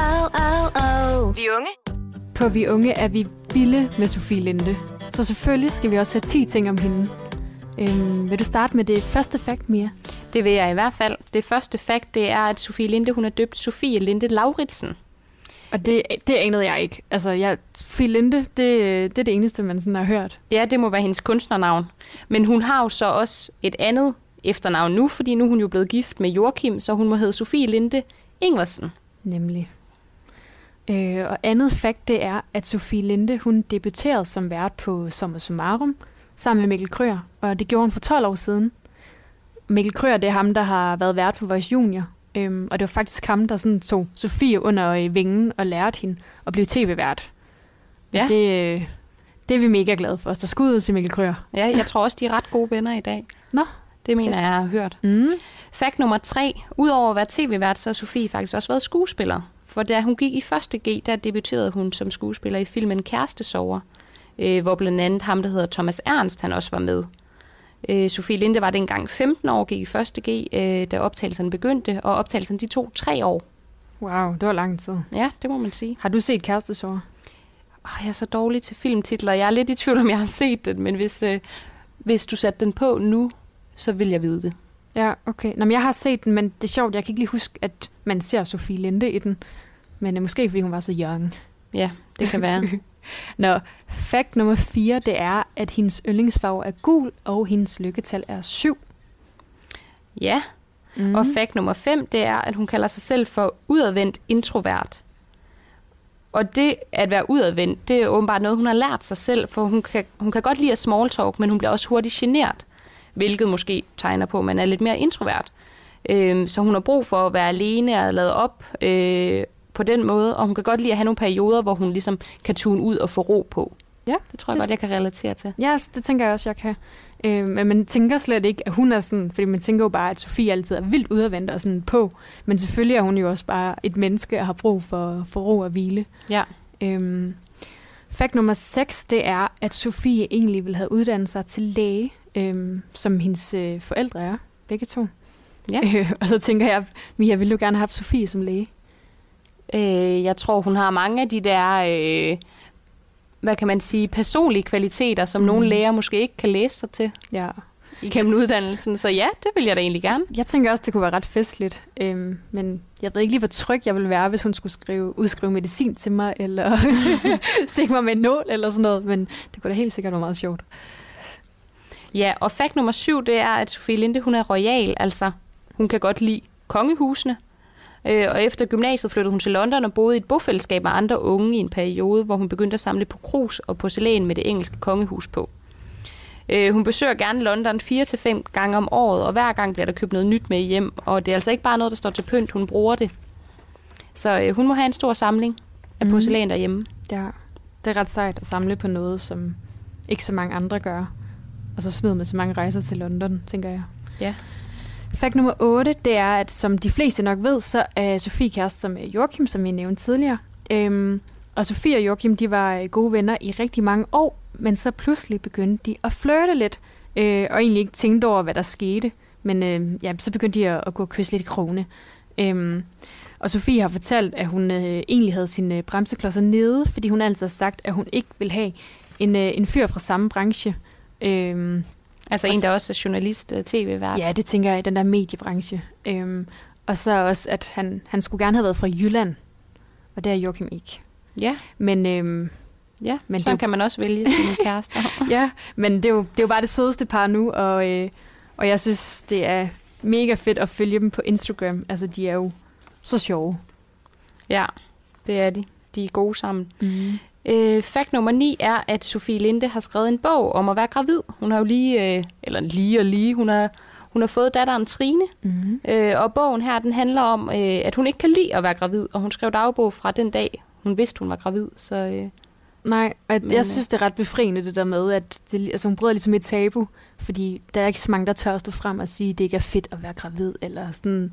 Oh, oh, oh. Vi unge? På Vi Unge er vi vilde med Sofie Linde. Så selvfølgelig skal vi også have 10 ting om hende. Øhm, vil du starte med det første fakt, Mia? Det vil jeg i hvert fald. Det første fakt, det er, at Sofie Linde, hun er døbt Sofie Linde Lauritsen. Og det, det anede jeg ikke. Altså, jeg, Sofie Linde, det, det er det eneste, man sådan har hørt. Ja, det må være hendes kunstnernavn. Men hun har jo så også et andet efternavn nu, fordi nu er hun jo blevet gift med Joachim, så hun må hedde Sofie Linde Ingersen. Nemlig. Øh, og andet fakt, det er, at Sofie Linde, hun debuterede som vært på Sommer Summarum, sammen med Mikkel Krøyer, og det gjorde hun for 12 år siden. Mikkel Krøyer, det er ham, der har været vært på Voice Junior, øhm, og det var faktisk ham, der sådan tog Sofie under øh, vingen og lærte hende at blive tv-vært. Ja. Det, øh, det er vi mega glade for, så skud ud til Mikkel Krøyer. Ja, jeg tror også, de er ret gode venner i dag. Nå. Det mener jeg, jeg har hørt. Mm. Fakt nummer tre. Udover at være tv-vært, så har Sofie faktisk også været skuespiller. For da hun gik i første G, der debuterede hun som skuespiller i filmen Kærestesover, øh, hvor blandt andet ham, der hedder Thomas Ernst, han også var med. Øh, Sofie Linde var dengang 15 år, gik i første G, øh, da optagelserne begyndte, og optagelserne de tog tre år. Wow, det var lang tid. Ja, det må man sige. Har du set Kærestesår? Oh, jeg er så dårlig til filmtitler. Jeg er lidt i tvivl, om jeg har set den, men hvis, øh, hvis du satte den på nu, så vil jeg vide det. Ja, okay. Nå, men jeg har set den, men det er sjovt, jeg kan ikke lige huske, at man ser Sofie Linde i den. Men øh, måske fordi hun var så young. Ja, det kan være. Nå, fakt nummer 4, det er, at hendes yndlingsfarve er gul, og hendes lykketal er 7. ja, Mm. og fakt nummer 5, det er, at hun kalder sig selv for udadvendt introvert. Og det at være udadvendt, det er åbenbart noget, hun har lært sig selv, for hun kan, hun kan godt lide at small talk, men hun bliver også hurtigt genert, hvilket måske tegner på, at man er lidt mere introvert. Øhm, så hun har brug for at være alene og lade op øh, på den måde, og hun kan godt lide at have nogle perioder, hvor hun ligesom kan tune ud og få ro på. Ja, Det tror jeg Det- godt, jeg kan relatere til. Ja, det tænker jeg også, jeg kan. Øh, men man tænker slet ikke, at hun er sådan, fordi man tænker jo bare, at Sofie altid er vildt udadvendt og sådan på. Men selvfølgelig er hun jo også bare et menneske og har brug for, for ro og hvile. Ja. Øhm, fakt nummer 6, det er, at Sofie egentlig ville have uddannet sig til læge, øhm, som hendes øh, forældre er, begge to. Ja. Øh, og så tænker jeg, Mia, ville du gerne have haft Sofie som læge? Øh, jeg tror, hun har mange af de der, øh, hvad kan man sige, personlige kvaliteter, som mm. nogle læger måske ikke kan læse sig til Ja. igennem uddannelsen. Så ja, det vil jeg da egentlig gerne. Jeg tænker også, det kunne være ret festligt. Øhm, men jeg ved ikke lige, hvor tryg jeg ville være, hvis hun skulle skrive, udskrive medicin til mig, eller stikke mig med en nål, eller sådan noget. Men det kunne da helt sikkert være meget sjovt. Ja, og fakt nummer syv, det er, at Sofie Linde, hun er royal, altså hun kan godt lide kongehusene. Øh, og efter gymnasiet flyttede hun til London og boede i et bofællesskab med andre unge i en periode, hvor hun begyndte at samle på krus og porcelæn med det engelske kongehus på. Øh, hun besøger gerne London 4-5 gange om året, og hver gang bliver der købt noget nyt med hjem. Og det er altså ikke bare noget, der står til pynt, hun bruger det. Så øh, hun må have en stor samling af Mhm. porcelæn derhjemme. Ja, det er ret sejt at samle på noget, som ikke så mange andre gør. Og så snyde med så mange rejser til London, tænker jeg. Ja. Fakt nummer 8, det er, at som de fleste nok ved, så er Sofie kæreste med Joachim, som vi nævnte tidligere. Øhm, og Sofie og Joachim, de var øh, gode venner i rigtig mange år, men så pludselig begyndte de at flirte lidt, øh, og egentlig ikke tænkte over, hvad der skete. Men øh, ja, så begyndte de at, at gå og kysse lidt i krone. Øhm, og Sofie har fortalt, at hun øh, egentlig havde sine øh, bremseklodser nede, fordi hun altid har sagt, at hun ikke vil have en, øh, en fyr fra samme branche. Øhm, Altså Og en, der også er journalist, øh, tv-vært. Ja, det tænker jeg den der mediebranche. Øhm, og så også, at han, han skulle gerne have været fra Jylland, og det er Joachim ikke. Ja, Men, øhm, ja. Men Men det- sådan kan man også vælge sine kærester. ja, men det er, jo, det er jo bare det sødeste par nu, og, øh, og jeg synes, det er mega fedt at følge dem på Instagram. Altså, de er jo så sjove. Ja, det er de. De er gode sammen. Mm. Øh, fakt nummer 9 er, at Sofie Linde har skrevet en bog om at være gravid. Hun har jo lige, øh, eller lige og lige, hun har, Hun har fået datteren Trine, mm-hmm. øh, og bogen her, den handler om, øh, at hun ikke kan lide at være gravid, og hun skrev dagbog fra den dag, hun vidste, hun var gravid. Så, øh, Nej, og Men, jeg øh, synes, det er ret befriende det der med, at det, altså, hun bryder ligesom et tabu, fordi der er ikke så mange, der tør at stå frem og sige, at det ikke er fedt at være gravid, eller sådan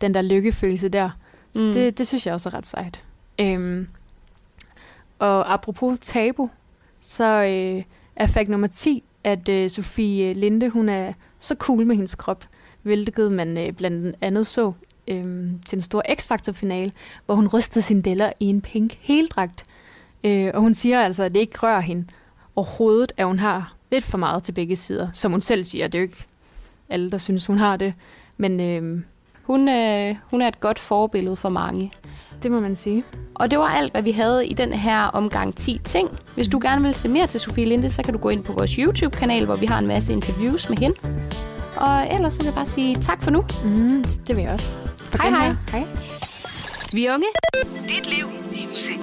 den der lykkefølelse der. Så mm. det, det synes jeg også er ret sejt. Øhm, og apropos tabu, så øh, er fakt nummer 10, at øh, Sofie øh, Linde, hun er så cool med hendes krop, hvilket man øh, blandt andet så øh, til en stor X-Factor-finale, hvor hun rystede sine deller i en pink heldragt. Øh, og hun siger altså, at det ikke rører hende overhovedet, at hun har lidt for meget til begge sider. Som hun selv siger, det er jo ikke alle, der synes, hun har det. Men øh, hun, øh, hun er et godt forbillede for mange det må man sige. Og det var alt, hvad vi havde i den her omgang 10 ting. Hvis du gerne vil se mere til Sofie Linde, så kan du gå ind på vores YouTube-kanal, hvor vi har en masse interviews med hende. Og ellers så vil jeg bare sige tak for nu. Mm, det vil jeg også. For Hej, hej. hej. Vi er unge. Dit liv, din musik.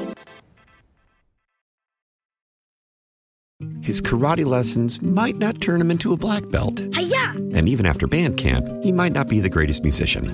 His karate lessons might not turn him into a black belt. Hiya! And even after band camp, he might not be the greatest musician.